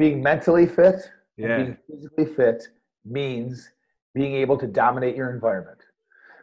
being mentally fit Yeah. and being physically fit means being able to dominate your environment.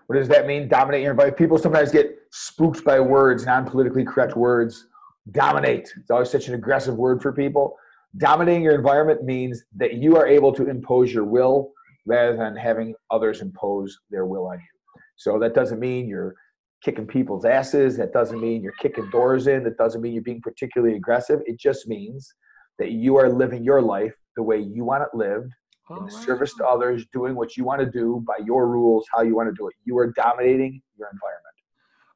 What does that mean? Dominate your environment. People sometimes get spooked by words, non-politically correct words. Dominate. It's always such an aggressive word for people. Dominating your environment means that you are able to impose your will rather than having others impose their will on you. So that doesn't mean you're kicking people's asses. That doesn't mean you're kicking doors in. That doesn't mean you're being particularly aggressive. It just means that you are living your life the way you want it lived in the service to others, doing what you want to do by your rules, how you want to do it. You are dominating your environment.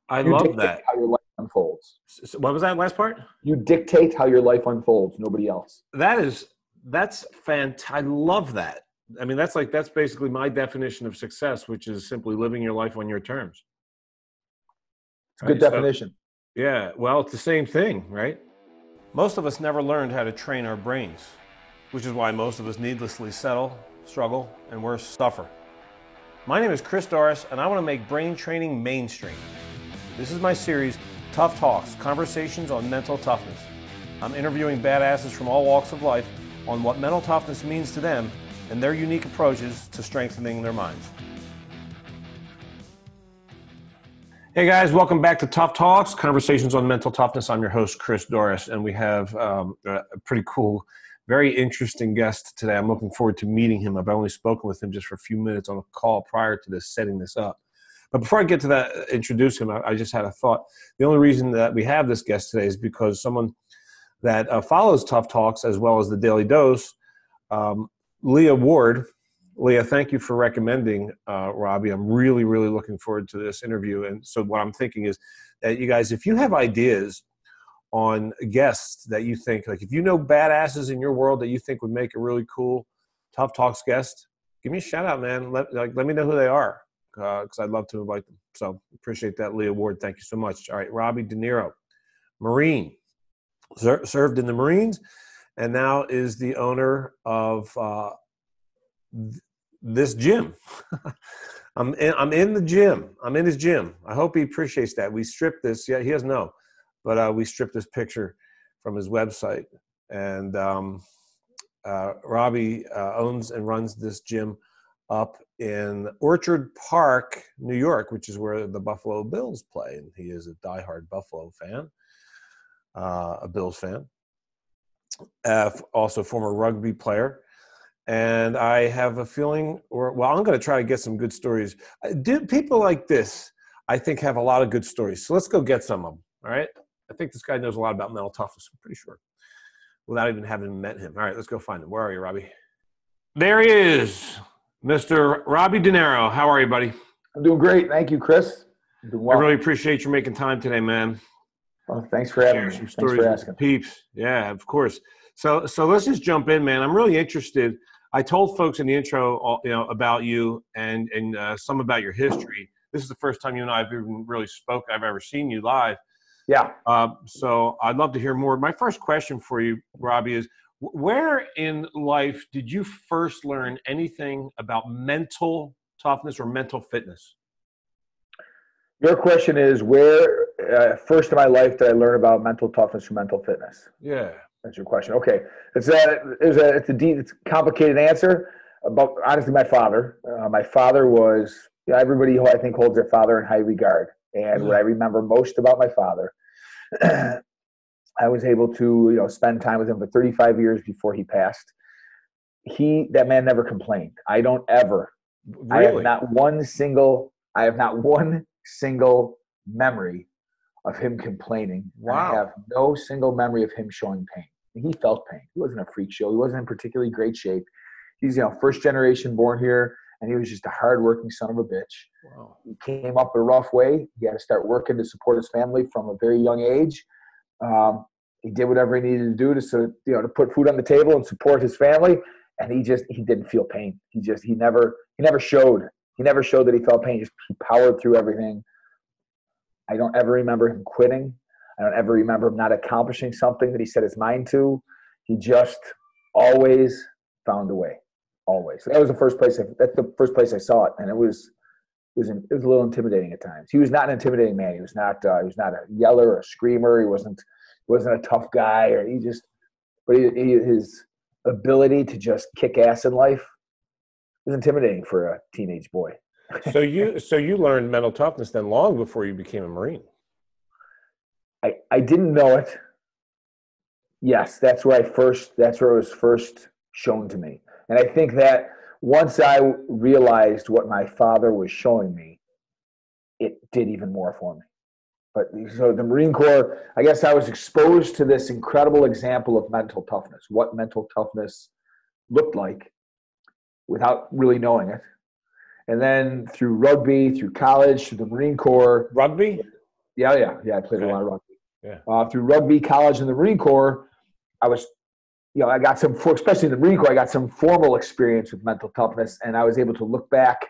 I You love that. How your life unfolds. S- What was that last part? You dictate how your life unfolds. Nobody else. That is that's fantastic. I love that. I mean, that's like that's basically my definition of success, which is simply living your life on your terms. It's a good Right, so- definition. Yeah, well, it's the same thing, right? Most of us never learned how to train our brains, which is why most of us needlessly settle, struggle, and worse, suffer. My name is Chris Doris, and I want to make brain training mainstream. This is my series, Tough Talks Conversations on Mental Toughness. I'm interviewing badasses from all walks of life on what mental toughness means to them and their unique approaches to strengthening their minds. Hey guys, welcome back to Tough Talks, Conversations on Mental Toughness. I'm your host, Chris Doris, and we have um, a pretty cool, very interesting guest today. I'm looking forward to meeting him. I've only spoken with him just for a few minutes on a call prior to this, setting this up. But before I get to that, introduce him, I, I just had a thought. The only reason that we have this guest today is because someone that uh, follows Tough Talks as well as the Daily Dose, um, Leah Ward, Leah, thank you for recommending uh, Robbie. I'm really, really looking forward to this interview. And so, what I'm thinking is that you guys, if you have ideas on guests that you think, like if you know badasses in your world that you think would make a really cool Tough Talks guest, give me a shout out, man. Let, like, let me know who they are because I'd love to invite them. So, appreciate that, Leah Ward. Thank you so much. All right, Robbie De Niro, Marine, ser- served in the Marines, and now is the owner of. Uh, this gym. I'm in, I'm in the gym. I'm in his gym. I hope he appreciates that. We stripped this. Yeah, he doesn't know, but uh, we stripped this picture from his website. And um, uh, Robbie uh, owns and runs this gym up in Orchard Park, New York, which is where the Buffalo Bills play. And he is a diehard Buffalo fan, uh, a Bills fan, uh, also former rugby player and I have a feeling, or well, I'm going to try to get some good stories. Uh, Do people like this? I think have a lot of good stories. So let's go get some of them. All right. I think this guy knows a lot about mental toughness. I'm pretty sure, without even having met him. All right, let's go find him. Where are you, Robbie? There he is, Mr. Robbie De Niro. How are you, buddy? I'm doing great. Thank you, Chris. I'm doing well. I really appreciate you making time today, man. Well, thanks for having Share me. some Thanks stories for asking. peeps. Yeah, of course. So, so let's just jump in, man. I'm really interested. I told folks in the intro, you know, about you and and uh, some about your history. This is the first time you and I have even really spoke. I've ever seen you live. Yeah. Uh, so I'd love to hear more. My first question for you, Robbie, is where in life did you first learn anything about mental toughness or mental fitness? Your question is where uh, first in my life did I learn about mental toughness or mental fitness? Yeah. That's your question. Okay, it's a it's a it's a deep, it's a complicated answer. But honestly, my father, uh, my father was. Yeah, everybody who I think holds their father in high regard. And what I remember most about my father, I was able to you know spend time with him for 35 years before he passed. He that man never complained. I don't ever. I have Really? not one single. I have not one single memory of him complaining. Wow. I have no single memory of him showing pain. He felt pain. He wasn't a freak show. He wasn't in particularly great shape. He's you know first generation born here, and he was just a hardworking son of a bitch. Wow. He came up a rough way. He had to start working to support his family from a very young age. Um, he did whatever he needed to do to you know to put food on the table and support his family. And he just he didn't feel pain. He just he never he never showed he never showed that he felt pain. He just he powered through everything. I don't ever remember him quitting. I don't ever remember him not accomplishing something that he set his mind to. He just always found a way. Always. That was the first place. I, that's the first place I saw it, and it was it was, it was a little intimidating at times. He was not an intimidating man. He was not uh, he was not a yeller or a screamer. He wasn't wasn't a tough guy, or he just. But he, he, his ability to just kick ass in life was intimidating for a teenage boy. So you so you learned mental toughness then long before you became a Marine. I, I didn't know it. Yes, that's where I first that's where it was first shown to me. And I think that once I realized what my father was showing me, it did even more for me. But so the Marine Corps, I guess I was exposed to this incredible example of mental toughness, what mental toughness looked like without really knowing it. And then through rugby, through college, through the Marine Corps. Rugby? Yeah, yeah, yeah. I played okay. a lot of rugby. Yeah. Uh, through rugby, college, and the Marine Corps, I was, you know, I got some, especially in the Marine Corps, I got some formal experience with mental toughness, and I was able to look back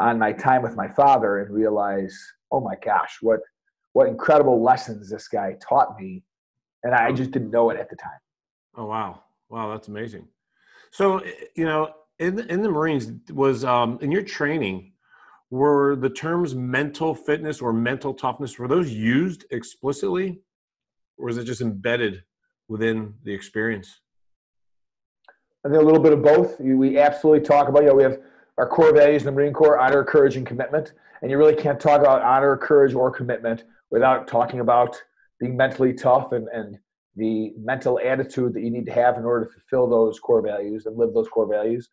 on my time with my father and realize, oh my gosh, what what incredible lessons this guy taught me, and I just didn't know it at the time. Oh wow, wow, that's amazing. So you know, in in the Marines was um, in your training, were the terms mental fitness or mental toughness were those used explicitly, or was it just embedded within the experience? I think a little bit of both. We absolutely talk about. You know, we have our core values in the Marine Corps: honor, courage, and commitment. And you really can't talk about honor, courage, or commitment without talking about being mentally tough and, and the mental attitude that you need to have in order to fulfill those core values and live those core values.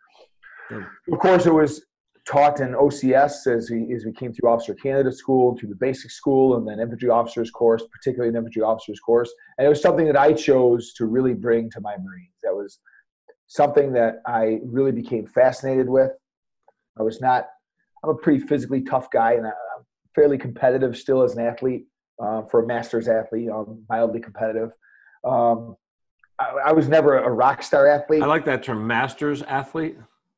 Mm. Of course, it was taught in OCS as we, as we came through Officer Candidate School, through the basic school, and then infantry officers course, particularly an infantry officers course. And it was something that I chose to really bring to my Marines. That was something that I really became fascinated with. I was not, I'm a pretty physically tough guy, and I'm fairly competitive still as an athlete. Uh, for a master's athlete, um, mildly competitive. Um, I, I, was never a rock star athlete. I like that term, master's athlete.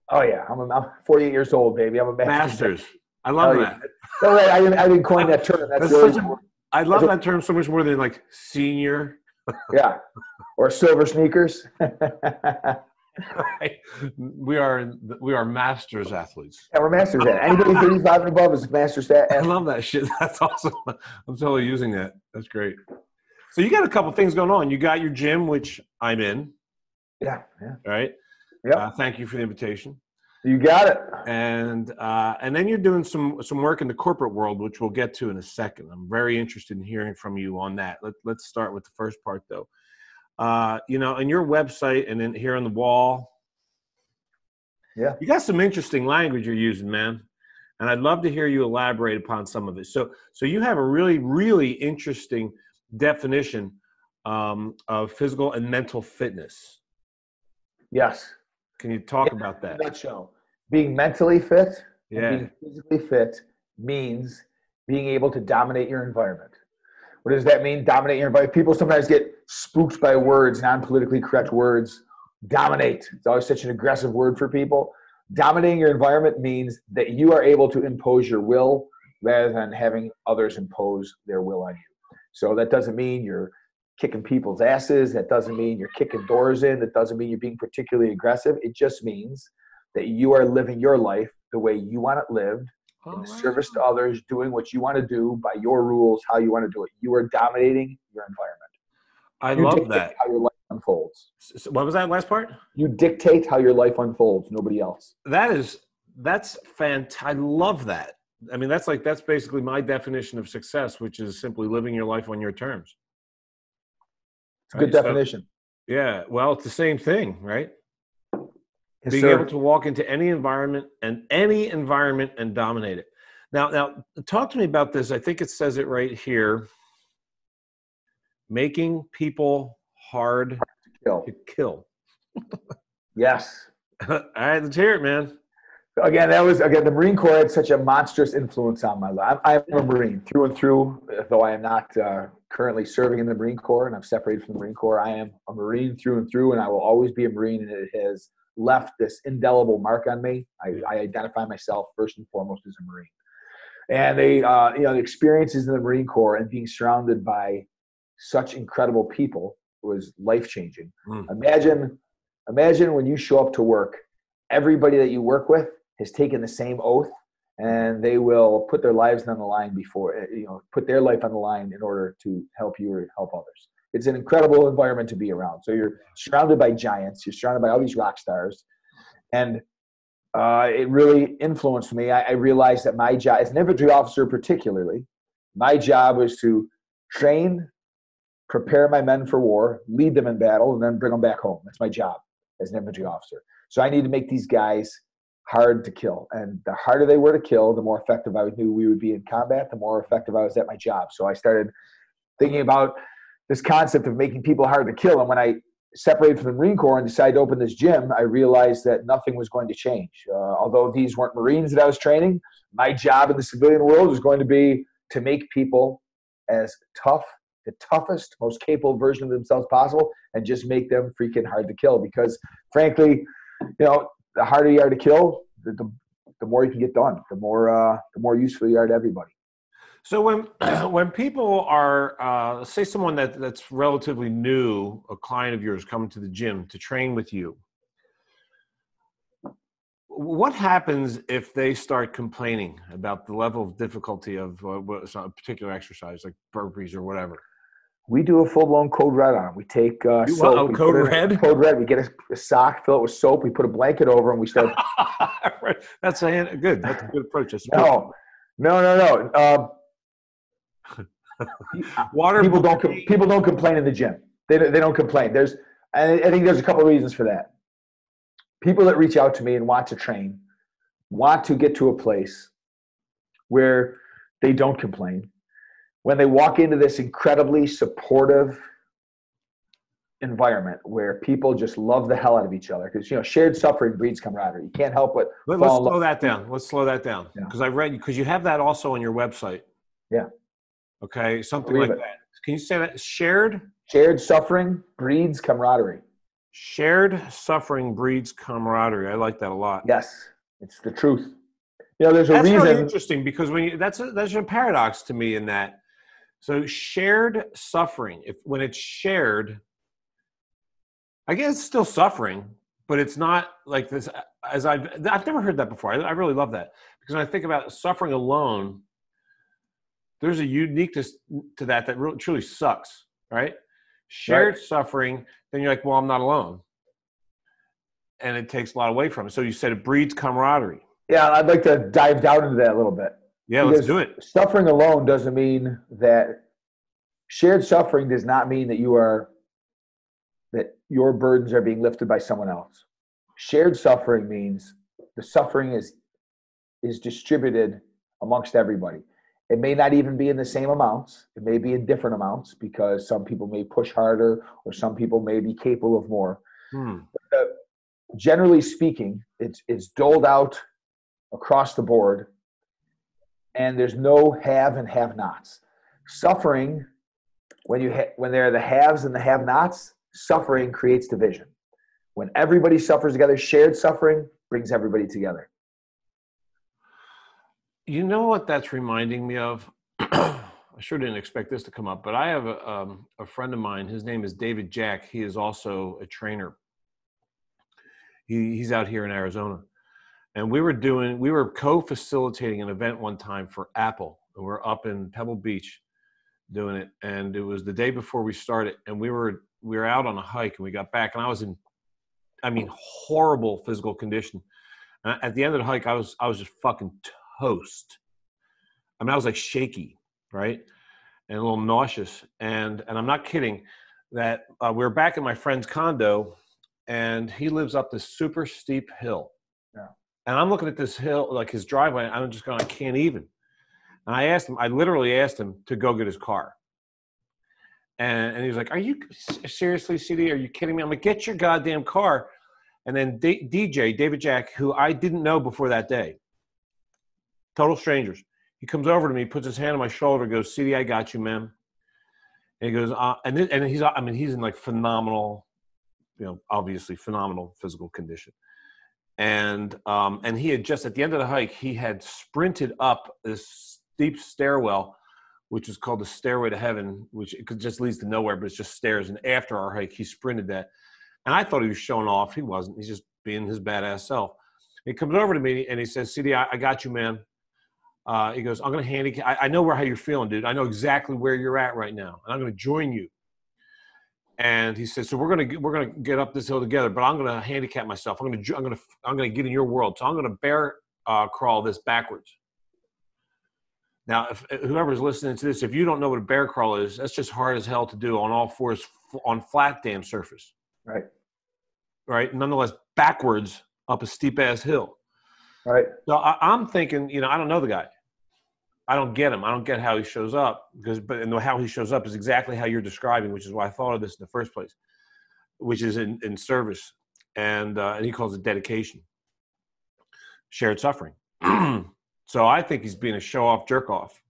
Oh yeah, I'm, a, I'm 48 years old, baby. I'm a master's. masters. I love oh, that. No, I, I, didn't, coin that term. That's, That's really I love that term so much more than like senior. yeah, or silver sneakers. we are we are masters athletes. Yeah, we're masters. Anybody 35 and above is masters. Athlete. I love that shit. That's awesome. I'm totally using that. That's great. So you got a couple things going on. You got your gym, which I'm in. Yeah. Yeah. Right. Yeah. Uh, thank you for the invitation. You got it. And uh, and then you're doing some some work in the corporate world, which we'll get to in a second. I'm very interested in hearing from you on that. Let, let's start with the first part, though. Uh, you know, on your website and then here on the wall, yeah, you got some interesting language you're using, man. And I'd love to hear you elaborate upon some of it. So, so you have a really, really interesting definition um, of physical and mental fitness. Yes. Can you talk yeah, about that? Nutshell. Being mentally fit, yeah. being physically fit means being able to dominate your environment. What does that mean? Dominate your environment. People sometimes get spooked by words, non politically correct words. Dominate. It's always such an aggressive word for people. Dominating your environment means that you are able to impose your will rather than having others impose their will on you. So that doesn't mean you're kicking people's asses. That doesn't mean you're kicking doors in. That doesn't mean you're being particularly aggressive. It just means that you are living your life the way you want it lived oh, in the service to others, doing what you want to do by your rules, how you want to do it. You are dominating your environment. I you love that. How your life unfolds. So what was that last part? You dictate how your life unfolds. Nobody else. That is that's fantastic. I love that. I mean, that's like that's basically my definition of success, which is simply living your life on your terms. It's a good right? definition. So, yeah. Well, it's the same thing, right? Yes, being sir. able to walk into any environment and any environment and dominate it. Now, now, talk to me about this. I think it says it right here. Making people hard, to kill. To kill. yes. All right, let's hear it, man. Again, that was again the Marine Corps had such a monstrous influence on my life. I'm, I'm a Marine through and through, though I am not uh, currently serving in the Marine Corps and I'm separated from the Marine Corps. I am a Marine through and through, and I will always be a Marine, and it has left this indelible mark on me. I, I identify myself first and foremost as a Marine. And they, uh, you know, the experiences in the Marine Corps and being surrounded by such incredible people was life changing. Mm. Imagine, imagine when you show up to work, everybody that you work with has taken the same oath and they will put their lives on the line before you know put their life on the line in order to help you or help others it's an incredible environment to be around. So you're surrounded by giants, you're surrounded by all these rock stars, and uh, it really influenced me. I, I realized that my job, as an infantry officer, particularly, my job was to train, prepare my men for war, lead them in battle, and then bring them back home. That's my job as an infantry officer. So I need to make these guys hard to kill. And the harder they were to kill, the more effective I knew we would be in combat, the more effective I was at my job. So I started thinking about this concept of making people hard to kill. And when I separated from the Marine Corps and decided to open this gym, I realized that nothing was going to change. Uh, although these weren't Marines that I was training, my job in the civilian world was going to be to make people as tough, the toughest, most capable version of themselves possible, and just make them freaking hard to kill. Because frankly, you know, the harder you are to kill, the, the, the more you can get done, the more uh, the more useful you are to everybody. So when when people are uh, say someone that that's relatively new, a client of yours coming to the gym to train with you, what happens if they start complaining about the level of difficulty of uh, a particular exercise, like burpees or whatever? We do a full blown code red on. We take uh, you soap. code red. Code red. We get a, a, sock, fill it with soap. We put a blanket over, and we start. That's a good. That's a good approach. That's no, no, no, no. Uh, Water. People don't. People don't complain in the gym. They they don't complain. There's. I think there's a couple of reasons for that. People that reach out to me and want to train, want to get to a place where they don't complain. When they walk into this incredibly supportive environment where people just love the hell out of each other because you know shared suffering breeds camaraderie. You can't help but. Let, us slow that down. Let's slow that down because yeah. I read because you have that also on your website. Yeah. Okay, something like it. that. Can you say that? Shared? Shared suffering breeds camaraderie. Shared suffering breeds camaraderie. I like that a lot. Yes, it's the truth. You know, there's a that's reason. Really interesting because when you, that's a, that's a paradox to me in that. So shared suffering, if when it's shared, I guess it's still suffering, but it's not like this. As I've I've never heard that before. I, I really love that because when I think about suffering alone, there's a uniqueness to that that really truly sucks, right? Shared right. suffering, then you're like, well, I'm not alone. And it takes a lot away from it. So you said it breeds camaraderie. Yeah, I'd like to dive down into that a little bit. Yeah, let's do it. Suffering alone doesn't mean that shared suffering does not mean that you are that your burdens are being lifted by someone else. Shared suffering means the suffering is is distributed amongst everybody. It may not even be in the same amounts. It may be in different amounts because some people may push harder or some people may be capable of more. Hmm. But, uh, generally speaking, it's, it's doled out across the board and there's no have and have nots. Suffering, when, you ha- when there are the haves and the have nots, suffering creates division. When everybody suffers together, shared suffering brings everybody together. You know what that's reminding me of? I sure didn't expect this to come up, but I have a, um, a friend of mine. His name is David Jack. He is also a trainer. He, he's out here in Arizona. And we were doing, we were co facilitating an event one time for Apple. And we're up in Pebble Beach doing it. And it was the day before we started. And we were, we were out on a hike and we got back and I was in, I mean, horrible physical condition. And at the end of the hike, I was, I was just fucking toast I mean, I was like shaky, right, and a little nauseous, and and I'm not kidding. That uh, we were back at my friend's condo, and he lives up this super steep hill. And I'm looking at this hill, like his driveway. And I'm just going, I can't even. And I asked him, I literally asked him to go get his car. And, and he was like, Are you seriously, CD? Are you kidding me? I'm like, Get your goddamn car. And then D- DJ, David Jack, who I didn't know before that day, total strangers. He comes over to me, puts his hand on my shoulder, goes, "CD, I got you, man." And he goes, uh, and and he's, I mean, he's in like phenomenal, you know, obviously phenomenal physical condition. And um, and he had just at the end of the hike, he had sprinted up this steep stairwell, which is called the Stairway to Heaven, which just leads to nowhere, but it's just stairs. And after our hike, he sprinted that, and I thought he was showing off. He wasn't. He's just being his badass self. He comes over to me and he says, "CD, I, I got you, man." Uh, he goes, I'm going to handicap. I, I know where how you're feeling, dude. I know exactly where you're at right now, and I'm going to join you. And he said, "So we're gonna we're gonna get up this hill together, but I'm gonna handicap myself. I'm gonna I'm gonna I'm gonna get in your world. So I'm gonna bear uh, crawl this backwards." Now, if whoever's listening to this, if you don't know what a bear crawl is, that's just hard as hell to do on all fours on flat damn surface. Right. Right. Nonetheless, backwards up a steep ass hill. Right. So I, I'm thinking, you know, I don't know the guy. I don't get him. I don't get how he shows up because, but and how he shows up is exactly how you're describing, which is why I thought of this in the first place, which is in, in service, and uh, and he calls it dedication, shared suffering. so I think he's being a show off jerk off,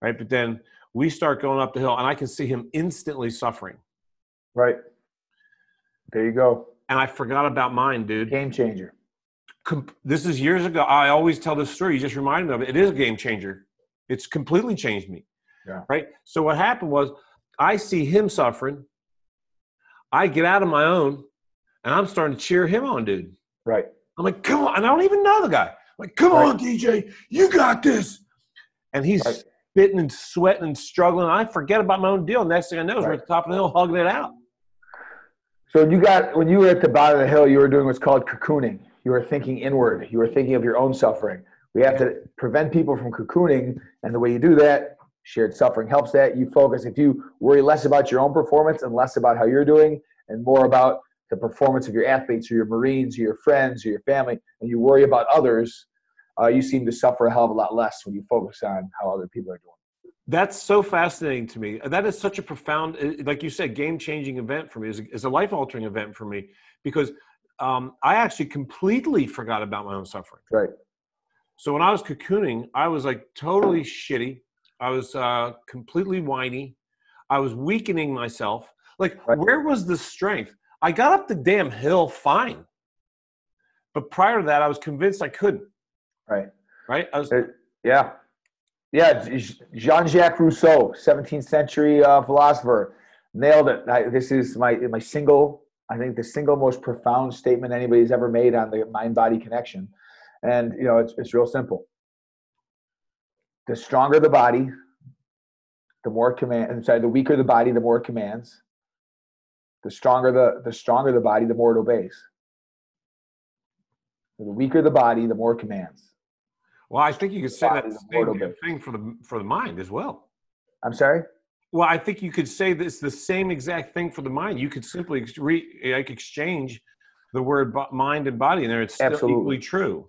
right? But then we start going up the hill, and I can see him instantly suffering. Right. There you go. And I forgot about mine, dude. Game changer. This is years ago. I always tell this story. You just reminded me of it. It is a game changer it's completely changed me. Yeah. Right. So what happened was I see him suffering. I get out of my own and I'm starting to cheer him on, dude. Right. I'm like, come on. And I don't even know the guy. I'm like, come right. on, DJ, you got this. And he's right. spitting and sweating and struggling. I forget about my own deal. Next thing I know is right. we're at the top of the hill hugging it out. So you got when you were at the bottom of the hill, you were doing what's called cocooning. You were thinking inward. You were thinking of your own suffering. We have to prevent people from cocooning, and the way you do that, shared suffering helps that. You focus if you worry less about your own performance and less about how you're doing, and more about the performance of your athletes or your Marines or your friends or your family, and you worry about others, uh, you seem to suffer a hell of a lot less when you focus on how other people are doing. That's so fascinating to me. That is such a profound, like you said, game changing event for me. Is a life altering event for me because um, I actually completely forgot about my own suffering. Right. So when I was cocooning, I was like totally shitty. I was uh, completely whiny. I was weakening myself. Like, right. where was the strength? I got up the damn hill fine. But prior to that, I was convinced I couldn't. Right. Right? I was, yeah. Yeah. Jean Jacques Rousseau, 17th century uh, philosopher, nailed it. I, this is my, my single, I think, the single most profound statement anybody's ever made on the mind body connection and you know, it's it's real simple. The stronger the body, the more command. I'm sorry, the weaker the body, the more it commands. The stronger the the stronger the body, the more it obeys. The weaker the body, the more it commands. Well, I think you could say that same thing for the for the mind as well. I'm sorry. Well, I think you could say this the same exact thing for the mind. You could simply re, like exchange the word mind and body, and there it's still Absolutely. equally true.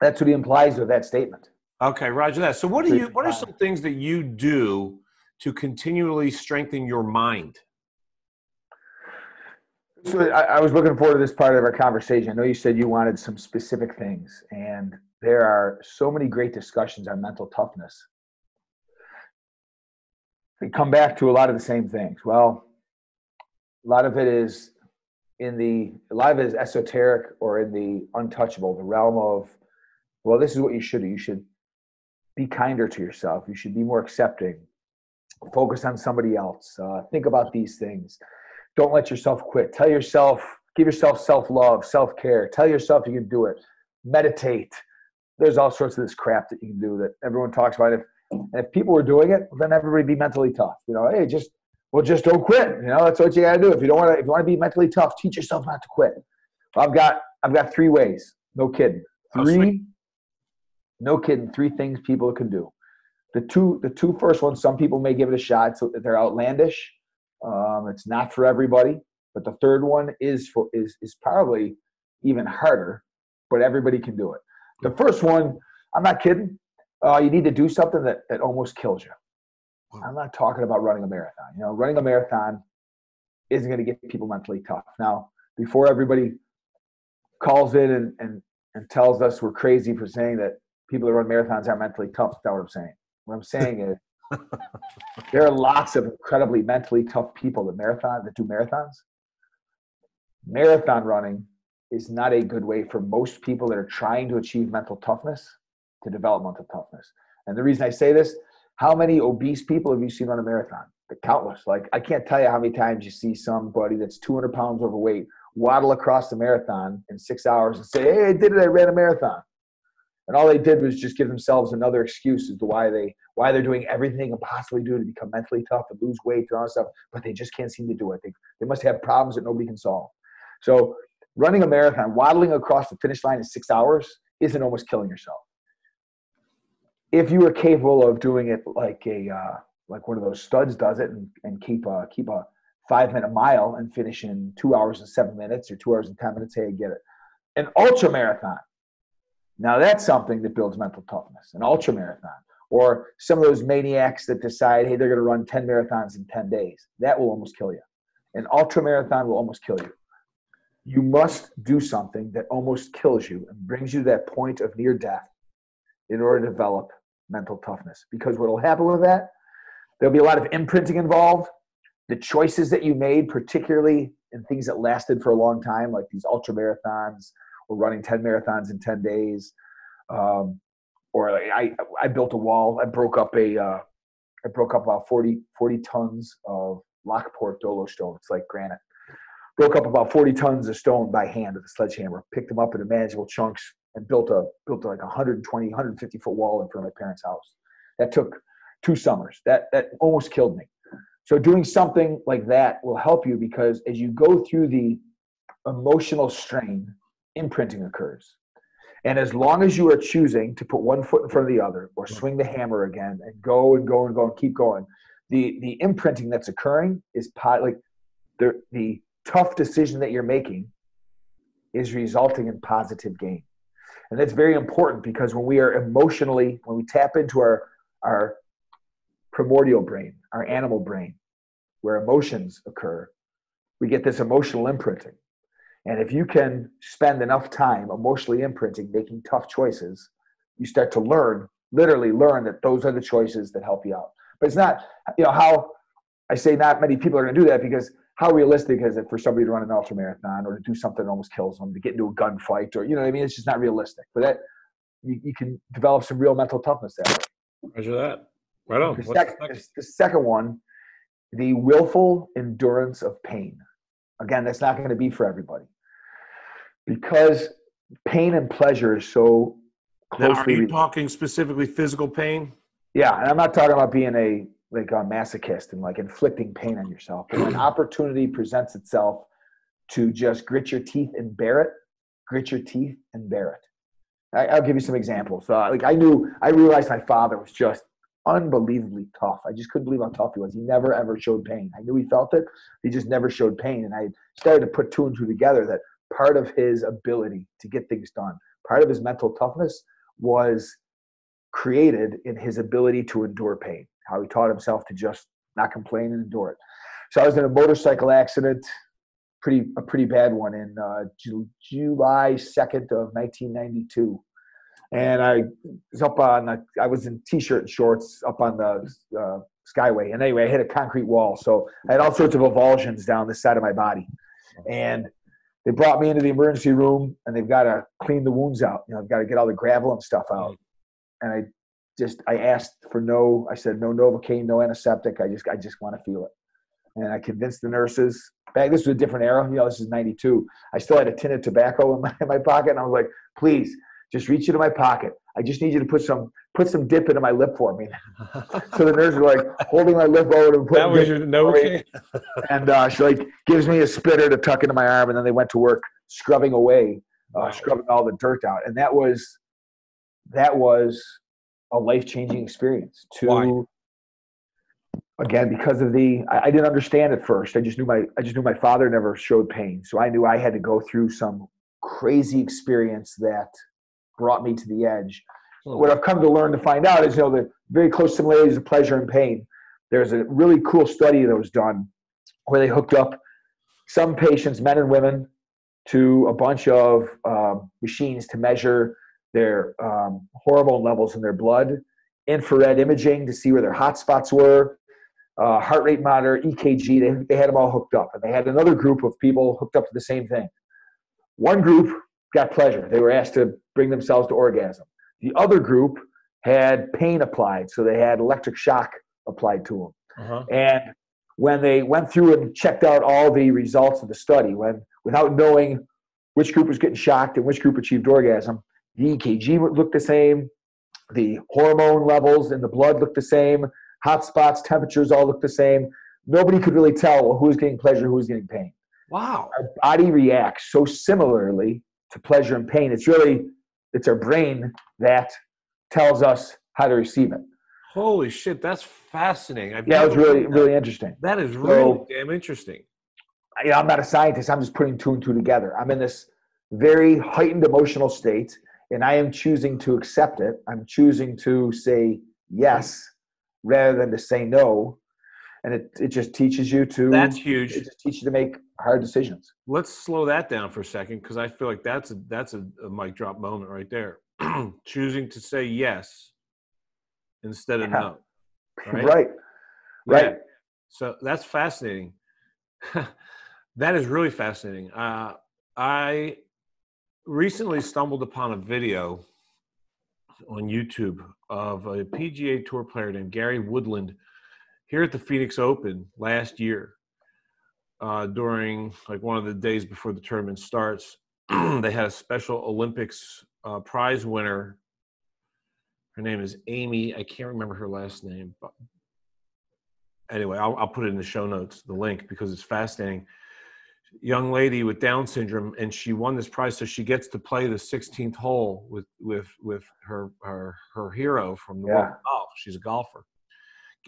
That's what he implies with that statement. Okay, Roger that. So what do you what are some things that you do to continually strengthen your mind? So I, I, was looking forward to this part of our conversation. I know you said you wanted some specific things, and there are so many great discussions on mental toughness. They come back to a lot of the same things. Well, a lot of it is in the a lot of it is esoteric or in the untouchable, the realm of well, this is what you should do. You should be kinder to yourself. You should be more accepting. Focus on somebody else. Uh, think about these things. Don't let yourself quit. Tell yourself, give yourself self love, self care. Tell yourself you can do it. Meditate. There's all sorts of this crap that you can do that everyone talks about. If and if people were doing it, then everybody would be mentally tough. You know, hey, just well, just don't quit. You know, that's what you got to do. If you don't want to, if you want to be mentally tough, teach yourself not to quit. I've got, I've got three ways. No kidding. Three no kidding, three things people can do. The two, the two first ones, some people may give it a shot. So they're outlandish. Um, it's not for everybody. But the third one is for is is probably even harder, but everybody can do it. The first one, I'm not kidding. Uh, you need to do something that, that almost kills you. I'm not talking about running a marathon. You know, running a marathon isn't going to get people mentally tough. Now, before everybody calls in and, and, and tells us we're crazy for saying that people that run marathons are mentally tough. That's not what I'm saying. What I'm saying is there are lots of incredibly mentally tough people that marathon that do marathons. Marathon running is not a good way for most people that are trying to achieve mental toughness to develop mental toughness. And the reason I say this, how many obese people have you seen run a marathon? The countless. Like I can't tell you how many times you see somebody that's 200 pounds overweight waddle across the marathon in six hours and say, "Hey, I did it! I ran a marathon." And all they did was just give themselves another excuse as to why they why they're doing everything they can possibly do to become mentally tough and lose weight and all that stuff, but they just can't seem to do it. They, they must have problems that nobody can solve. So running a marathon, waddling across the finish line in six hours isn't almost killing yourself. If you are capable of doing it like a uh, like one of those studs does it and, and keep a keep a five minute mile and finish in two hours and seven minutes or two hours and ten minutes, hey, get it. An ultra marathon. Now that's something that builds mental toughness. An ultra marathon. Or some of those maniacs that decide, hey, they're going to run 10 marathons in 10 days. That will almost kill you. An ultra marathon will almost kill you you must do something that almost kills you and brings you to that point of near death in order to develop mental toughness. Because what will happen with that, there'll be a lot of imprinting involved. The choices that you made, particularly in things that lasted for a long time, like these ultra marathons or running 10 marathons in 10 days. Um, or like I, I built a wall. I broke up a, uh, I broke up about 40, 40 tons of Lockport Dolostone. It's like granite broke up about 40 tons of stone by hand with a sledgehammer, picked them up into manageable chunks, and built a built like a 120, 150 foot wall in front of my parents' house. That took two summers. That that almost killed me. So doing something like that will help you because as you go through the emotional strain, imprinting occurs. And as long as you are choosing to put one foot in front of the other or mm-hmm. swing the hammer again and go and go and go and keep going, the the imprinting that's occurring is pot, like the the tough decision that you're making is resulting in positive gain. And that's very important because when we are emotionally, when we tap into our, our primordial brain, our animal brain, where emotions occur, we get this emotional imprinting. And if you can spend enough time emotionally imprinting, making tough choices, you start to learn, literally learn that those are the choices that help you out. But it's not, you know, how I say not many people are going to do that because how realistic is it for somebody to run an ultra marathon or to do something that almost kills them, to get into a gunfight, or you know what I mean? It's just not realistic. But that you, you can develop some real mental toughness that way. Measure that. Right on. The, sec- the, the second one, the willful endurance of pain. Again, that's not going to be for everybody because pain and pleasure is so closely. Now, are you related. talking specifically physical pain? Yeah, and I'm not talking about being a like a masochist and like inflicting pain on yourself. But when opportunity presents itself to just grit your teeth and bear it, grit your teeth and bear it. I, will give you some examples. Uh, like I knew, I realized my father was just unbelievably tough. I just couldn't believe how tough he was. He never ever showed pain. I knew he felt it. He just never showed pain. And I started to put two and two together that part of his ability to get things done, part of his mental toughness was created in his ability to endure pain how he taught himself to just not complain and endure it. So I was in a motorcycle accident, pretty a pretty bad one in uh, Ju- July second of 1992, and I was up on the, I was in t-shirt and shorts up on the uh, Skyway, and anyway I hit a concrete wall, so I had all sorts of avulsions down the side of my body, and they brought me into the emergency room, and they've got to clean the wounds out. You know, I've got to get all the gravel and stuff out, and I just I asked for no. I said no Novocaine, no antiseptic. I just I just want to feel it. And I convinced the nurses. Back this was a different era. You know, this is '92. I still had a tin of tobacco in my, in my pocket, and I was like, please, just reach into my pocket. I just need you to put some put some dip into my lip for me. so the nurse was like holding my lip over and putting that was your Novocaine. and uh, she like gives me a spitter to tuck into my arm, and then they went to work scrubbing away, uh, wow. scrubbing all the dirt out, and that was that was a life changing experience. To Why? again because of the I, I, didn't understand at first. I just knew my I just knew my father never showed pain, so I knew I had to go through some crazy experience that brought me to the edge. Hmm. What I've come to learn to find out is you know the very close similarities of pleasure and pain. There's a really cool study that was done where they hooked up some patients, men and women, to a bunch of um, machines to measure their um, hormone levels in their blood, infrared imaging to see where their hot spots were, uh, heart rate monitor, EKG. They, they had them all hooked up. And they had another group of people hooked up to the same thing. One group got pleasure. They were asked to bring themselves to orgasm. The other group had pain applied, so they had electric shock applied to them. Uh-huh. And when they went through and checked out all the results of the study, when without knowing which group was getting shocked and which group achieved orgasm, The EKG would look the same. The hormone levels in the blood look the same. Hot spots, temperatures all look the same. Nobody could really tell who's getting pleasure, who's getting pain. Wow. Our body reacts so similarly to pleasure and pain. It's really it's our brain that tells us how to receive it. Holy shit, that's fascinating. I've Yeah, it was really that. really interesting. That is So- really damn interesting. you know, I'm not a scientist. I'm just putting two and two together. I'm in this very heightened emotional state, and I am choosing to accept it. I'm choosing to say yes rather than to say no. And it, it just teaches you to That's huge. it just teaches you to make hard decisions. Let's slow that down for a second because I feel like that's a that's a, a mic drop moment right there. Choosing to say yes instead of Yeah. no. Right. Right? Right. Yeah. So that's fascinating. that is really fascinating. Uh, I recently stumbled upon a video on YouTube of a PGA Tour player named Gary Woodland here at the Phoenix Open last year. Uh, during like one of the days before the tournament starts, they had a special Olympics uh, prize winner. Her name is Amy. I can't remember her last name, but anyway, I'll, I'll put it in the show notes, the link, because it's fascinating. Young lady with Down syndrome, and she won this prize, so she gets to play the 16th hole with with with her her her hero from the world Yeah. of golf. She's a golfer,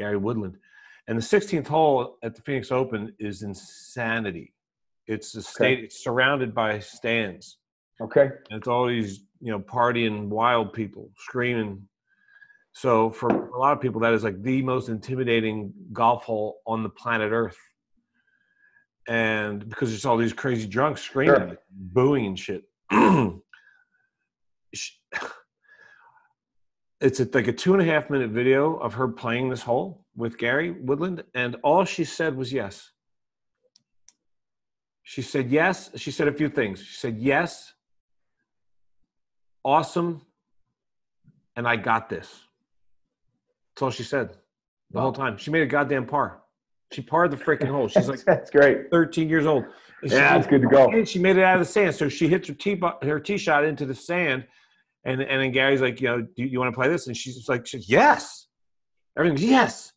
Gary Woodland, and the 16th hole at the Phoenix Open is insanity. It's a state. It's surrounded by stands, Okay. and it's all these you know partying wild people screaming. So for a lot of people, that is like the most intimidating golf hole on the planet Earth. And because it's all these crazy drunks screaming, Sure. booing and shit. Sh- it's a, like a two and a half minute video of her playing this hole with Gary Woodland, and all she said was yes. She said yes. She said a few things. She said yes, awesome, and I got this. That's all she said the whole time. She made a goddamn par. She parred the freaking hole. She's like that's great. 13 years old. And Yeah, it's good to go. and she made it out of the sand. So she hits her tee her tee shot into the sand, and and then Gary's like, you know, do you want to play this? And she's like, she's yes. Everything's yes,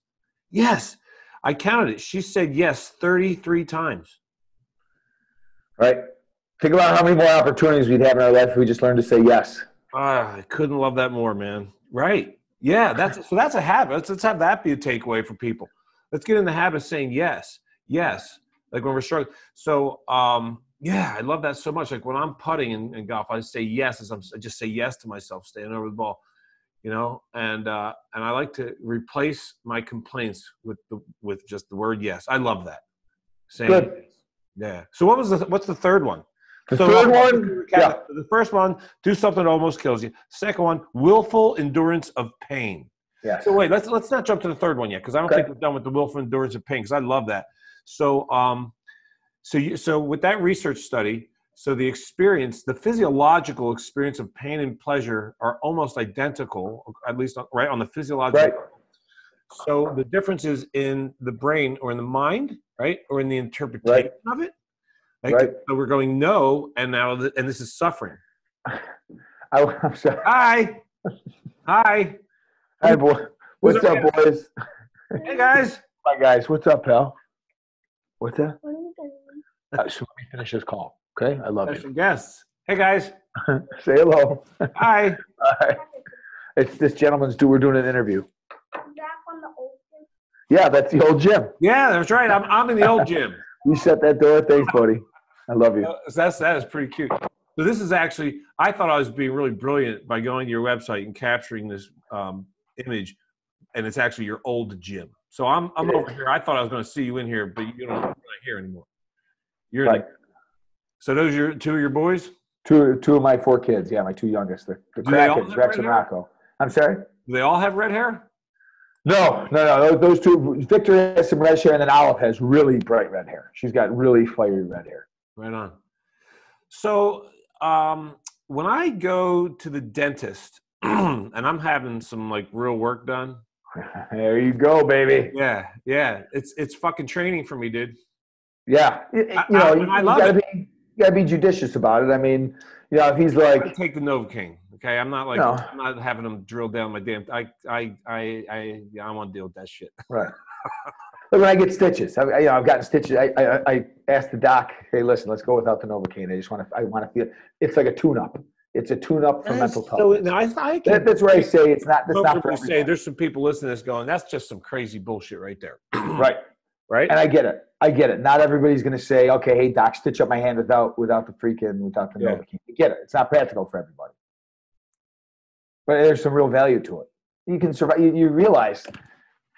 yes. I counted it. She said yes 33 times. Right. Think about how many more opportunities we'd have in our life if we just learned to say yes. Ah, I couldn't love that more, man. Right? Yeah. That's so. That's a habit. Let's let's have that be a takeaway for people. Let's get in the habit of saying yes, yes. Like when we're struggling. So, um, yeah, I love that so much. Like when I'm putting in, in golf, I say yes as I'm. I just say yes to myself, staying over the ball. You know, and uh, and I like to replace my complaints with the with just the word yes. I love that. Saying Good. yes. Yeah. So what was the what's the third one? The So, third one, yeah. The first one, do something that almost kills you. Second one, willful endurance of pain. Yeah. So wait, let's let's not jump to the third one yet because I don't Okay. think we're done with the willful endurance of pain because I love that. So um, so you so with that research study, so the experience, the physiological experience of pain and pleasure are almost identical, at least on, right on the physiological. Right. So the difference is in the brain or in the mind, right, or in the interpretation of it. Like, Right. So we're going no, and now th- and this is suffering. I, I'm sorry. Hi, hi, Hi, boy. What's Who's up, boys? hey guys. Hi, guys. What's up, pal? What's that? What are we gonna Uh, so let me finish this call. Okay, I love you. Special guests. Hey guys. Say hello. Hi. Hi. It's this gentleman's do. We're doing an interview. Is that from the old gym? Yeah, that's the old gym. Yeah, that's right. I'm I'm in the old gym. You shut that door. Thanks, buddy. I love you. Uh, That's that is pretty cute. So this is actually I thought I was being really brilliant by going to your website and capturing this um, image, and it's actually your old gym. So I'm I'm over here. I thought I was going to see you in here, but you don't you're not here anymore. You're Right. the, so those are your two of your boys. Two, two of my four kids. Yeah, my two youngest. The, the Do they all Krakens, Rex and? Rocco. I'm sorry. Do they all have red hair? No, no, no. Those, those two. Victor has some red hair, and then Olive has really bright red hair. She's got really fiery red hair. Right on. So um, when I go to the dentist and I'm having some like real work done, There you go, baby. yeah, yeah, it's it's fucking training for me, dude. Yeah, you, I- you know, I- you, I you gotta be, you gotta be judicious about it. I mean, you know, if he's I like, take the Novocaine. Okay, I'm not like No. I'm not having him drill down my damn. I I I I yeah, I don't want to deal with that shit. Right. Look, when I get stitches, I, I- you know, I've gotten stitches. I, I, I asked the doc, "Hey, listen, let's go without the Novocaine. I just want to, I want to feel. It's like a tune-up. It's a tune-up for mental health. so toughness. I, I can That, that's where I say it's not. That's not for comfortably say there's some people listening to this going, that's just some crazy bullshit right there. Right. Right? And I get it. I get it. Not everybody's going to say, "Okay, hey, doc, stitch up my hand without without the freaking without the Yeah. Novocaine." I get it. It's not practical for everybody. But there's some real value to it. You can survive. You, you realize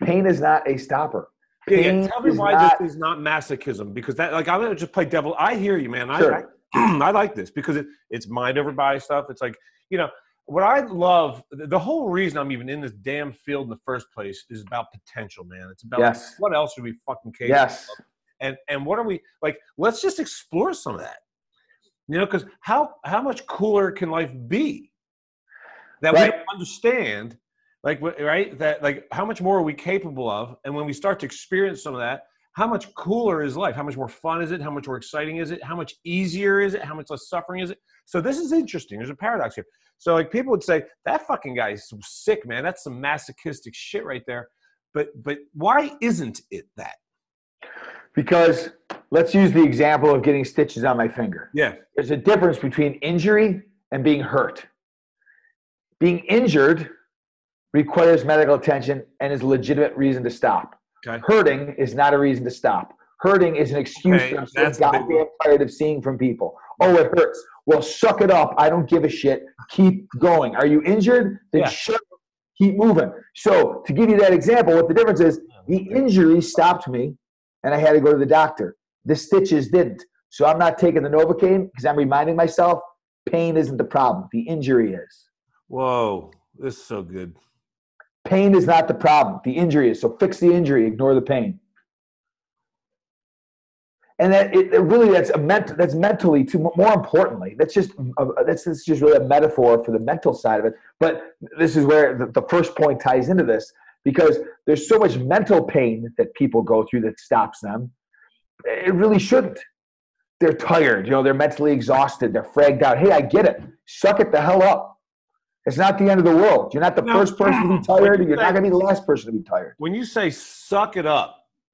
pain is not a stopper. Yeah, yeah. Pain Tell me why not- this is not masochism because that like I'm gonna just play devil. I hear you, man. I Sure. I, I like this because it, it's mind over body stuff. It's like you know what I love. The whole reason I'm even in this damn field in the first place is about potential, man. It's about Yes. what else are we fucking capable Yes. and and what are we like let's just explore some of that you know because how how much cooler can life be that we Right. don't understand like right that like how much more are we capable of and when we start to experience some of that how much cooler is life how much more fun is it how much more exciting is it how much easier is it how much less suffering is it so this is interesting there's a paradox here so like people would say that fucking guy is sick man that's some masochistic shit right there but but why isn't it that Because let's use the example of getting stitches on my finger. yeah There's a difference between injury and being hurt. Being injured requires medical attention and is a legitimate reason to stop. okay Hurting is not a reason to stop. Hurting is an excuse Okay, that I'm so that's the big goddamn tired of seeing from people. Oh, it hurts. Well, suck it up. I don't give a shit. Keep going. Are you injured? Then Yeah. shut up. Keep moving. So, to give you that example, what the difference is, the injury stopped me and I had to go to the doctor. The stitches didn't. So, I'm not taking the Novocaine because I'm reminding myself pain isn't the problem. The injury is. Whoa, this is so good. Pain is not the problem. The injury is. So, fix the injury, ignore the pain. And that it, it really that's a ment- that's mentally too more importantly that's just uh, that's, that's just really a metaphor for the mental side of it. But this is where the, the first point ties into this because there's so much mental pain that people go through that stops them. It really shouldn't. They're tired you know they're mentally exhausted they're fragged out. Hey i get it. Suck it the hell up. It's not the end of the world. You're not the No. first person to be tired and you're not going to be the last person to be tired. When you say suck it up,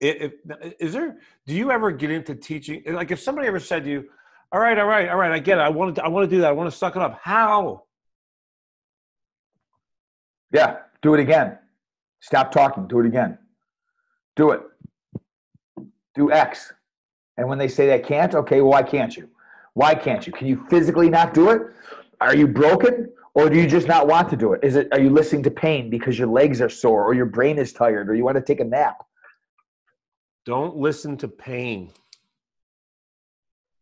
it, it, is there? Do you ever get into teaching? Like, if somebody ever said to you, "All right, all right, all right, I get it. I want to, I want to do that. I want to suck it up." How? Yeah, do it again. Stop talking. Do it again. Do it. Do X. And when they say they can't, okay, well, why can't you? Why can't you? Can you physically not do it? Are you broken? Or do you just not want to do it? Is it are you listening to pain because your legs are sore or your brain is tired or you want to take a nap? Don't listen to pain.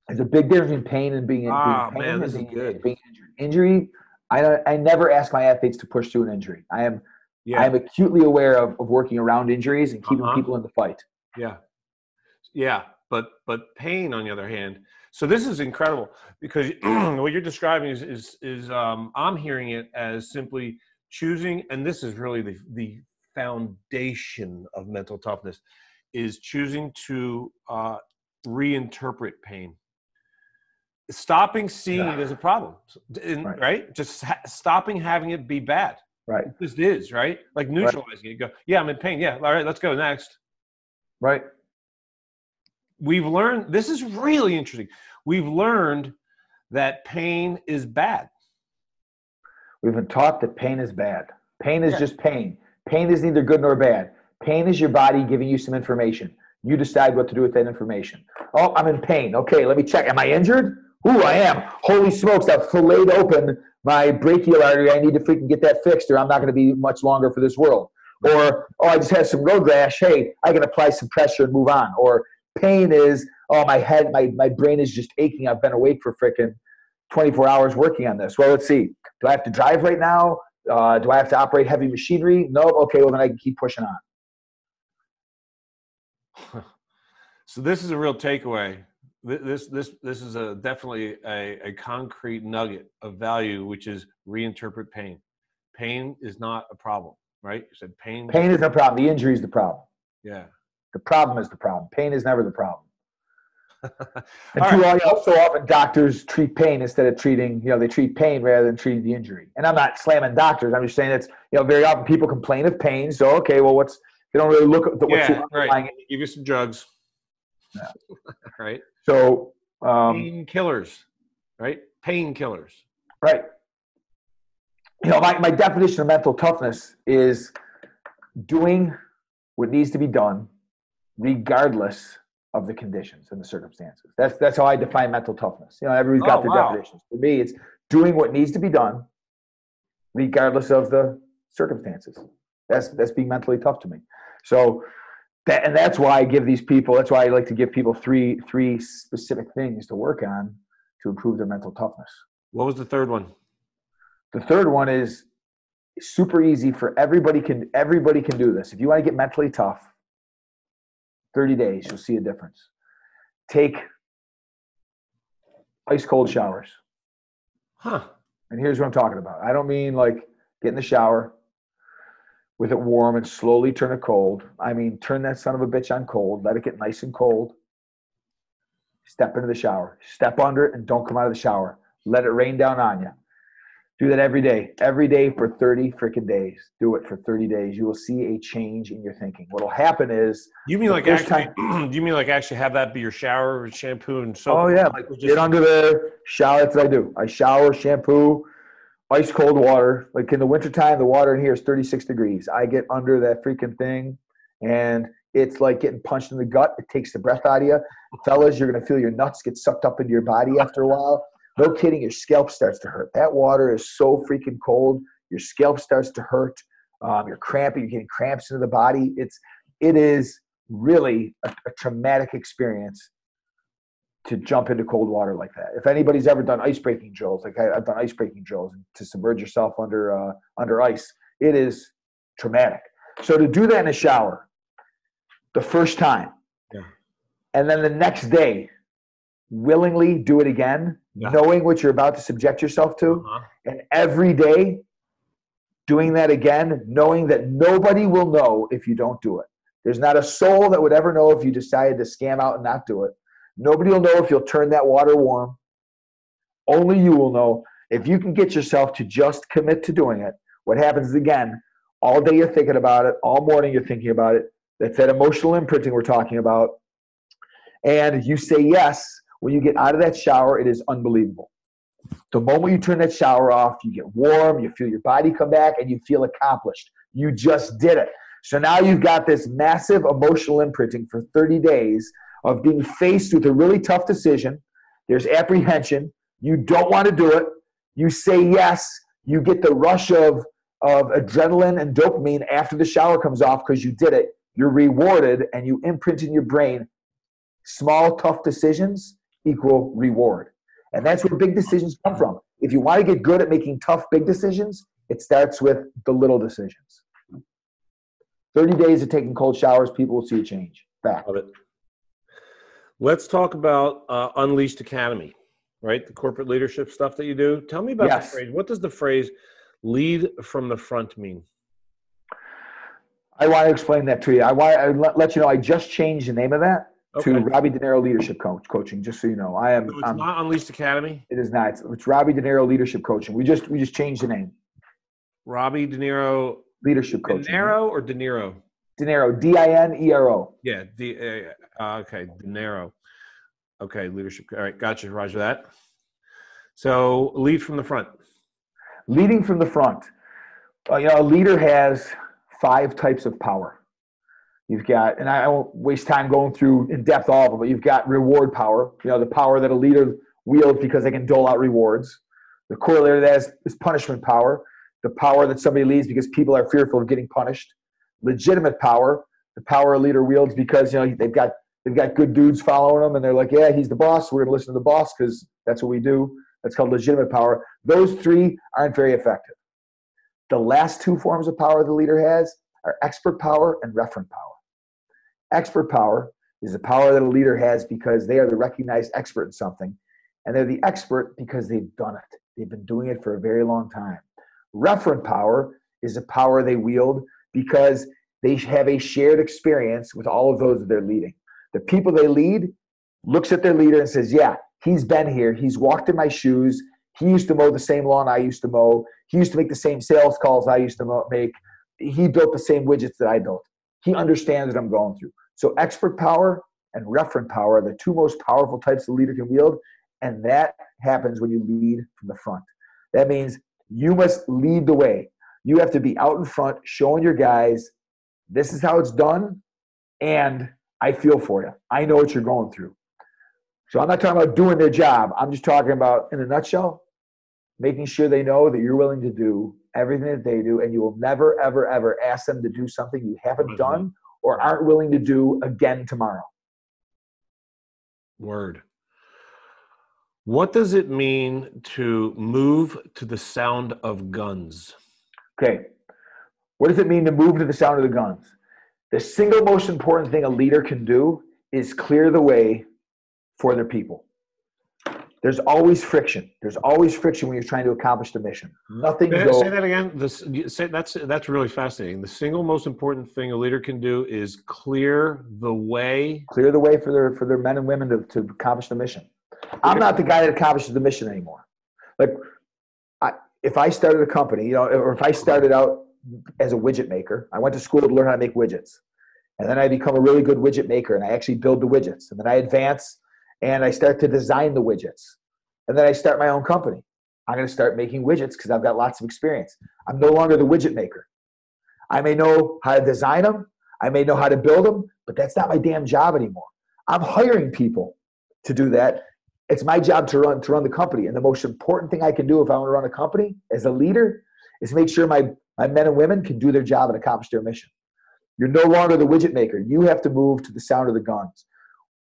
There's a big difference between pain and being, being Ah, pain man, this is being, good. being injured. Injury, I I never ask my athletes to push through an injury. I am Yeah, I am acutely aware of, of working around injuries and keeping Uh-huh. people in the fight. yeah, yeah. But but pain, on the other hand. So this is incredible because what you're describing is is is um, I'm hearing it as simply choosing, and this is really the the foundation of mental toughness, is choosing to uh, reinterpret pain. Stopping seeing it as a problem, And- Right. right? Just ha- stopping having it be bad. Right. It just is, right? Like neutralizing it. Go, yeah, I'm in pain. Yeah, all right, let's go next. Right. We've learned this is really interesting. We've learned that pain is bad. We've been taught that pain is bad. Pain is Yeah. just pain. Pain is neither good nor bad. Pain is your body giving you some information. You decide what to do with that information. Oh, I'm in pain. Okay, let me check. Am I injured? Ooh, I am. Holy smokes, I've filleted open my brachial artery. I need to freaking get that fixed or I'm not going to be much longer for this world. Or, oh, I just had some road rash. Hey, I can apply some pressure and move on. Or pain is, oh, my head, my, my brain is just aching. I've been awake for freaking 24 hours working on this. Well, let's see. Do I have to drive right now? Uh, do I have to operate heavy machinery? No. Okay, well, then I can keep pushing on. So this is a real takeaway. This this this is a definitely a, a concrete nugget of value, which is reinterpret pain. Pain is not a problem, right? You said pain. Pain is the problem. The injury is the problem. Yeah. The problem is the problem. Pain is never the problem. And All too, right. all- so often doctors treat pain instead of treating, you know, they treat pain rather than treating the injury. And I'm not slamming doctors. I'm just saying it's, you know, very often people complain of pain. So, okay, well, what's, they don't really look at the, Yeah, right. Give you some drugs. Yeah. right. So, um, Painkillers. Right. Painkillers. right. You know, my, my definition of mental toughness is doing what needs to be done regardless of the conditions and the circumstances. That's, that's how I define mental toughness. You know, everybody's got Oh, their wow. definitions. For me, it's doing what needs to be done regardless of the circumstances. That's that's being mentally tough to me. So that and that's why I give these people. That's why I like to give people three three specific things to work on to improve their mental toughness. What was the third one? The third one is super easy for everybody can everybody can do this. If you want to get mentally tough, 30 days, you'll see a difference. Take ice cold showers. Huh. And here's what I'm talking about. I don't mean like get in the shower with it warm and slowly turn it cold. I mean turn that son of a bitch on cold, let it get nice and cold. Step into the shower. Step under it and don't come out of the shower. Let it rain down on you. Do that every day. Every day for 30 freaking days. Do it for 30 days. You will see a change in your thinking. What'll happen is You mean like actually? you mean like actually have that be your shower, shampoo, and soap? Oh yeah, like just- get under there, shower. That's what I do. I shower, shampoo, ice cold water. Like in the wintertime, the water in here is 36 degrees. I get under that freaking thing, and it's like getting punched in the gut. It takes the breath out of you. Fellas, you're gonna feel your nuts get sucked up into your body after a while. No kidding, your scalp starts to hurt. That water is so freaking cold. Your scalp starts to hurt. Um, you're cramping. You're getting cramps into the body. It's it is really a, a traumatic experience to jump into cold water like that. If anybody's ever done ice breaking drills, like I, I've done ice breaking drills to submerge yourself under uh, under ice, it is traumatic. So to do that in a shower, the first time, Yeah. and then the next day, willingly do it again, Yeah. knowing what you're about to subject yourself to, Uh-huh. and every day doing that again, knowing that nobody will know if you don't do it. There's not a soul that would ever know if you decided to scam out and not do it. Nobody will know if you'll turn that water warm. Only you will know. If you can get yourself to just commit to doing it, what happens is again, all day you're thinking about it, all morning you're thinking about it. That's that emotional imprinting we're talking about. And you say yes when you get out of that shower, it is unbelievable. The moment you turn that shower off, you get warm, you feel your body come back, and you feel accomplished. You just did it. So now you've got this massive emotional imprinting for 30 days of being faced with a really tough decision. There's apprehension. You don't want to do it. You say yes. You get the rush of, of adrenaline and dopamine after the shower comes off because you did it. You're rewarded and you imprint in your brain small, tough decisions equal reward. And that's where big decisions come from. If you want to get good at making tough, big decisions, it starts with the little decisions. 30 days of taking cold showers, people will see a change. Fact. Love it. Let's talk about uh, Unleashed Academy, right? The corporate leadership stuff that you do. Tell me about Yes. the phrase. What does the phrase "lead from the front" mean? I want to explain that to you. I want to let, you know I just changed the name of that Okay. to Robbie Dinero Leadership Coach Coaching. Just so you know, I am. So it's I'm- not Unleashed Academy. it is not. It's, it's Robbie Dinero Leadership Coaching. We just we just changed the name. Robbie Dinero, Leadership Coaching. De. Niro or De Niro? De Niro. D I N E R O. Yeah, the uh, uh, okay, De Niro. Okay, leadership. All right, gotcha. Roger that. So lead from the front. leading from the front. Uh, you know, a leader has five types of power. You've got, and I won't waste time going through in depth all of them, but you've got reward power. You know, the power that a leader wields because they can dole out rewards. The corollary to that is, is punishment power. The power that somebody leads because people are fearful of getting punished. Legitimate power, the power a leader wields because you know they've got they've got good dudes following them, and they're like, yeah, he's the boss. We're going to listen to the boss because that's what we do. That's called legitimate power. Those three aren't very effective. The last two forms of power the leader has are expert power and referent power. Expert power is the power that a leader has because they are the recognized expert in something, and they're the expert because they've done it. They've been doing it for a very long time. Referent power is a power they wield because they have a shared experience with all of those that they're leading. The people they lead looks at their leader and says, Yeah, he's been here. He's walked in my shoes. He used to mow the same lawn I used to mow. He used to make the same sales calls I used to make. He built the same widgets that I built. He understands what I'm going through. So, expert power and referent power are the two most powerful types the leader can wield. And that happens when you lead from the front. That means you must lead the way. You have to be out in front, showing your guys, this is how it's done. And I feel for you. I know what you're going through. So I'm not talking about doing their job. I'm just talking about, in a nutshell, making sure they know that you're willing to do everything that they do, and you will never, ever, ever ask them to do something you haven't mm-hmm. done or aren't willing to do again tomorrow. Word. What does it mean to move to the sound of guns? Okay. What does it mean to move to the sound of the guns? The single most important thing a leader can do is clear the way for their people. There's always friction. There's always friction when you're trying to accomplish the mission. Nothing. Say, say that again. This, say, that's that's really fascinating. The single most important thing a leader can do is clear the way. Clear the way for their for their men and women to, to accomplish the mission. I'm not the guy that accomplishes the mission anymore. Like, I, if I started a company, you know, or if I started out as a widget maker, I went to school to learn how to make widgets, and then I become a really good widget maker, and I actually build the widgets, and then I advance and I start to design the widgets, and then I start my own company. I'm going to start making widgets because I've got lots of experience. I'm no longer the widget maker. I may know how to design them, I may know how to build them, but that's not my damn job anymore. I'm hiring people to do that it's my job to run to run the company. And the most important thing I can do if I want to run a company as a leader is make sure my, my men and women can do their job and accomplish their mission. You're no longer the widget maker. You have to move to the sound of the guns.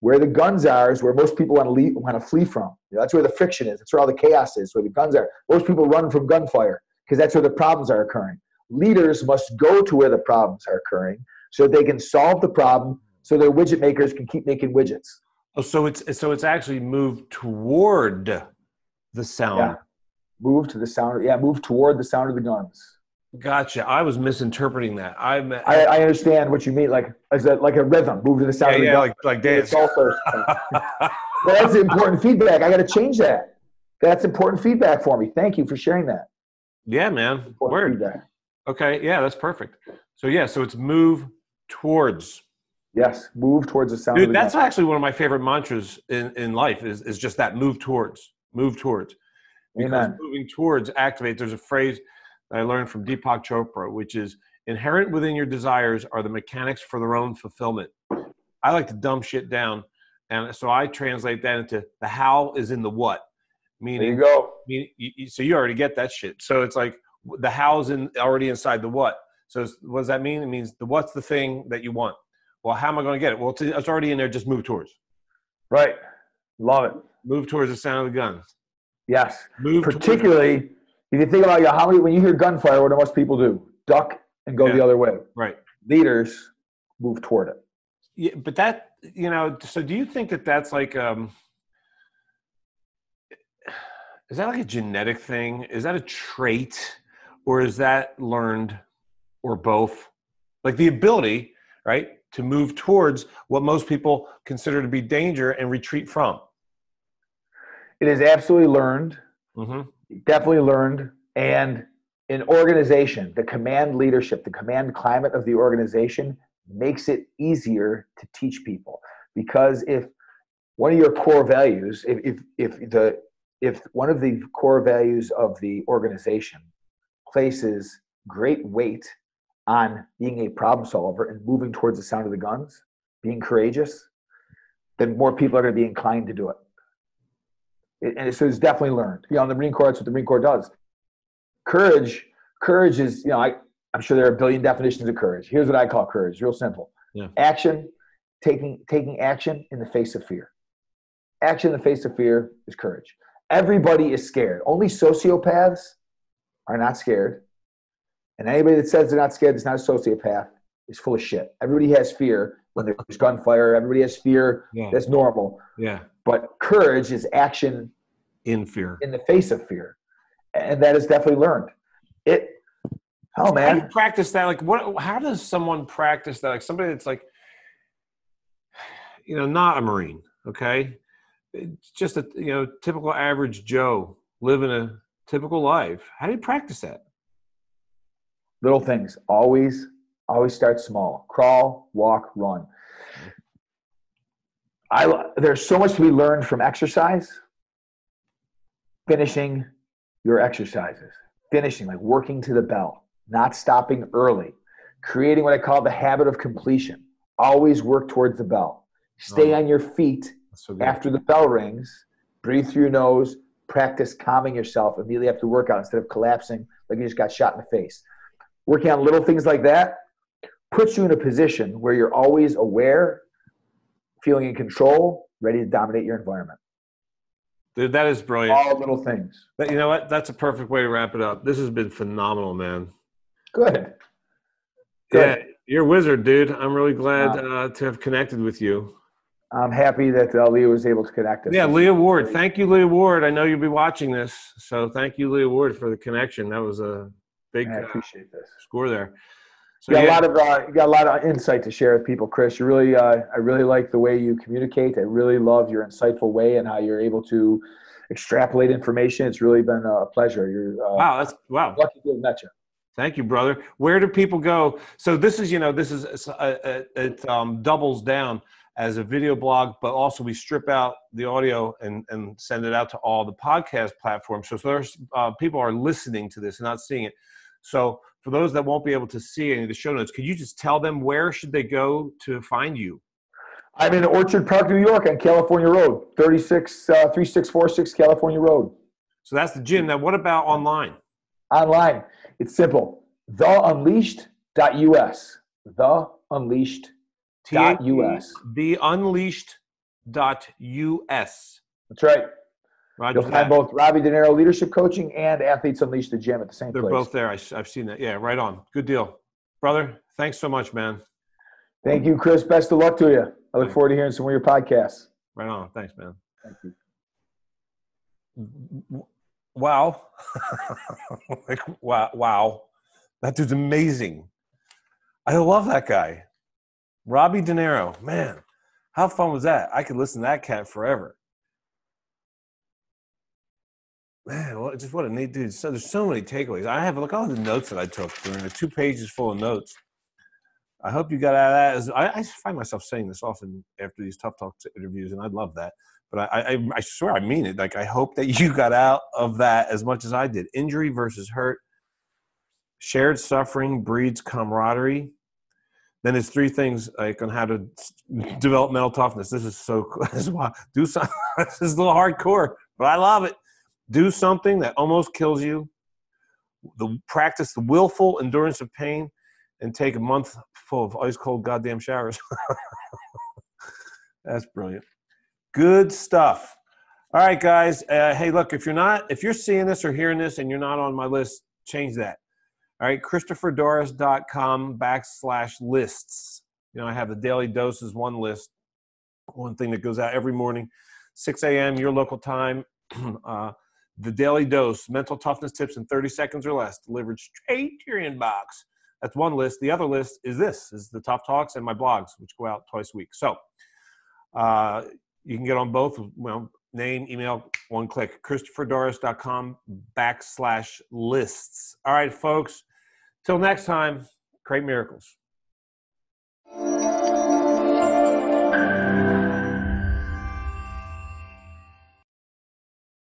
Where the guns are is where most people want to leave, want to flee from. You know, that's where the friction is. That's where all the chaos is. Where the guns are. Most people run from gunfire because that's where the problems are occurring. Leaders must go to where the problems are occurring so they can solve the problem so their widget makers can keep making widgets. Oh, so it's so it's actually moved toward the sound. Yeah. Move to the sound. Yeah, move toward the sound of the guns. Gotcha. I was misinterpreting that. I I, I understand what you mean. Like as a like a rhythm. Move to the sound yeah, of the yeah, like like dance. well, that's important feedback. I got to change that. That's important feedback for me. Thank you for sharing that. Yeah, man. Word. Feedback. Okay. Yeah, that's perfect. So yeah, so it's move towards. Yes, move towards the sound. Dude, the that's actually one of my favorite mantras in, in life is, is just that move towards, move towards. Because Amen. moving towards activates. There's a phrase I learned from Deepak Chopra, which is inherent within your desires are the mechanics for their own fulfillment. I like to dumb shit down. And so I translate that into the how is in the what. Meaning, there you go. Meaning, so you already get that shit. So it's like the how's in already inside the what. So what does that mean? It means the what's the thing that you want well, how am I going to get it? Well, it's, already in there. Just move towards. Right. Love it. Move towards the sound of the guns. Yes. Move particularly. If you think about you, how many when you hear gunfire, what do most people do? Duck and go yeah. the other way. Right. Leaders move toward it. Yeah, but that you know. So do you think that that's like um, is that like a genetic thing? Is that a trait, or is that learned, or both? Like the ability right? To move towards what most people consider to be danger and retreat from. It is absolutely learned, mm-hmm. Definitely learned. And in organization, the command leadership, the command climate of the organization makes it easier to teach people. Because if one of your core values, if, if, if the if one of the core values of the organization places great weight on being a problem solver and moving towards the sound of the guns, being courageous, then more people are going to be inclined to do it. And so it's definitely learned. You know, in the Marine Corps, that's what the Marine Corps does. Courage, courage is, you know, I, I'm sure there are a billion definitions of courage. Here's what I call courage, real simple. Yeah. Action, taking taking action in the face of fear. Action in the face of fear is courage. Everybody is scared. Only sociopaths are not scared and anybody that says they're not scared, that's not a sociopath, is full of shit. Everybody has fear when there's gunfire. Everybody has fear. Yeah. That's normal. Yeah. But courage is action in fear, in the face of fear, and that is definitely learned. It. Oh man, how practice that? Like, what? How does someone practice that? Like somebody that's like, you know, not a marine, Okay, it's just a you know typical average Joe living a typical life. How do you practice that? Little things. Always, always start small. Crawl, walk, run. I there's so much to be learned from exercise. Finishing your exercises, finishing like working to the bell, not stopping early, creating what I call the habit of completion. Always work towards the bell. Stay Oh. on your feet so after the bell rings. Breathe through your nose. Practice calming yourself immediately after workout instead of collapsing like you just got shot in the face. Working on little things like that puts you in a position where you're always aware, feeling in control, ready to dominate your environment. Dude, that is brilliant. All little things. But you know what? That's a perfect way to wrap it up. This has been phenomenal, man. Good. Yeah, you're a wizard, dude. I'm really glad uh, to have connected with you. I'm happy that uh, Leah was able to connect us. Yeah, Leah Ward. Thank you, Leah Ward. I know you'll be watching this, so thank you, Leah Ward, for the connection. That was a big I uh, this. score there. So You got yeah, a lot of uh, you got a lot of insight to share with people, Chris. You really, uh, I really like the way you communicate. I really love your insightful way and how you're able to extrapolate information. It's really been a pleasure. You're uh, wow, that's wow. lucky to have met you. Thank you, brother. Where do people go? So this is, you know, this is it's, uh, uh, it um, doubles down as a video blog, but also we strip out the audio and and send it out to all the podcast platforms. So, there's uh, people are listening to this and not seeing it. So for those that won't be able to see any of the show notes, could you just tell them where should they go to find you? I'm in Orchard Park, New York, on California Road, 36 uh, 3646 California Road. So that's the gym. Now, what about online? Online, it's simple. TheUnleashed.us. TheUnleashed. Dot US. The unleashed dot us. That's right. Roger You'll that. find both Robbie Dinero Leadership Coaching and Athletes Unleashed the Gym at the same They're place. both there. I, have seen that. Yeah, right on. Good deal, brother. Thanks so much, man. Thank you, Chris. Best of luck to you. I look forward to hearing some more of your podcasts. Right on. Thanks, man. Thank you. Wow. like, wow. Wow. That dude's amazing. I love that guy. Robbie Dinero. Man, how fun was that? I could listen to that cat forever. Man, what, just what a neat dude. So there's so many takeaways. I have look all the notes that I took. There are two pages full of notes. I hope you got out of that. I, I find myself saying this often after these tough talk interviews, and I'd love that. But I, I, I swear I mean it. Like I hope that you got out of that as much as I did. Injury versus hurt. Shared suffering breeds camaraderie. Then it's three things like on how to develop mental toughness. This is so cool. This is why do something. this is a little hardcore, but I love it. Do something that almost kills you. The practice the willful endurance of pain, and take a month full of ice cold goddamn showers. That's brilliant. Good stuff. All right, guys. Uh, hey, look, if you're not, if you're seeing this or hearing this and you're not on my list, change that. All right, ChristopherDoris.com backslash lists. You know, I have the daily doses one list, one thing that goes out every morning, 6 a.m. your local time. uh, the daily dose, mental toughness tips in 30 seconds or less, delivered straight to your inbox. That's one list. The other list is this: is the Tough Talks and my blogs, which go out twice a week. So uh, you can get on both. Well, name, email, one click. ChristopherDoris.com backslash lists. All right, folks. Till next time, create miracles.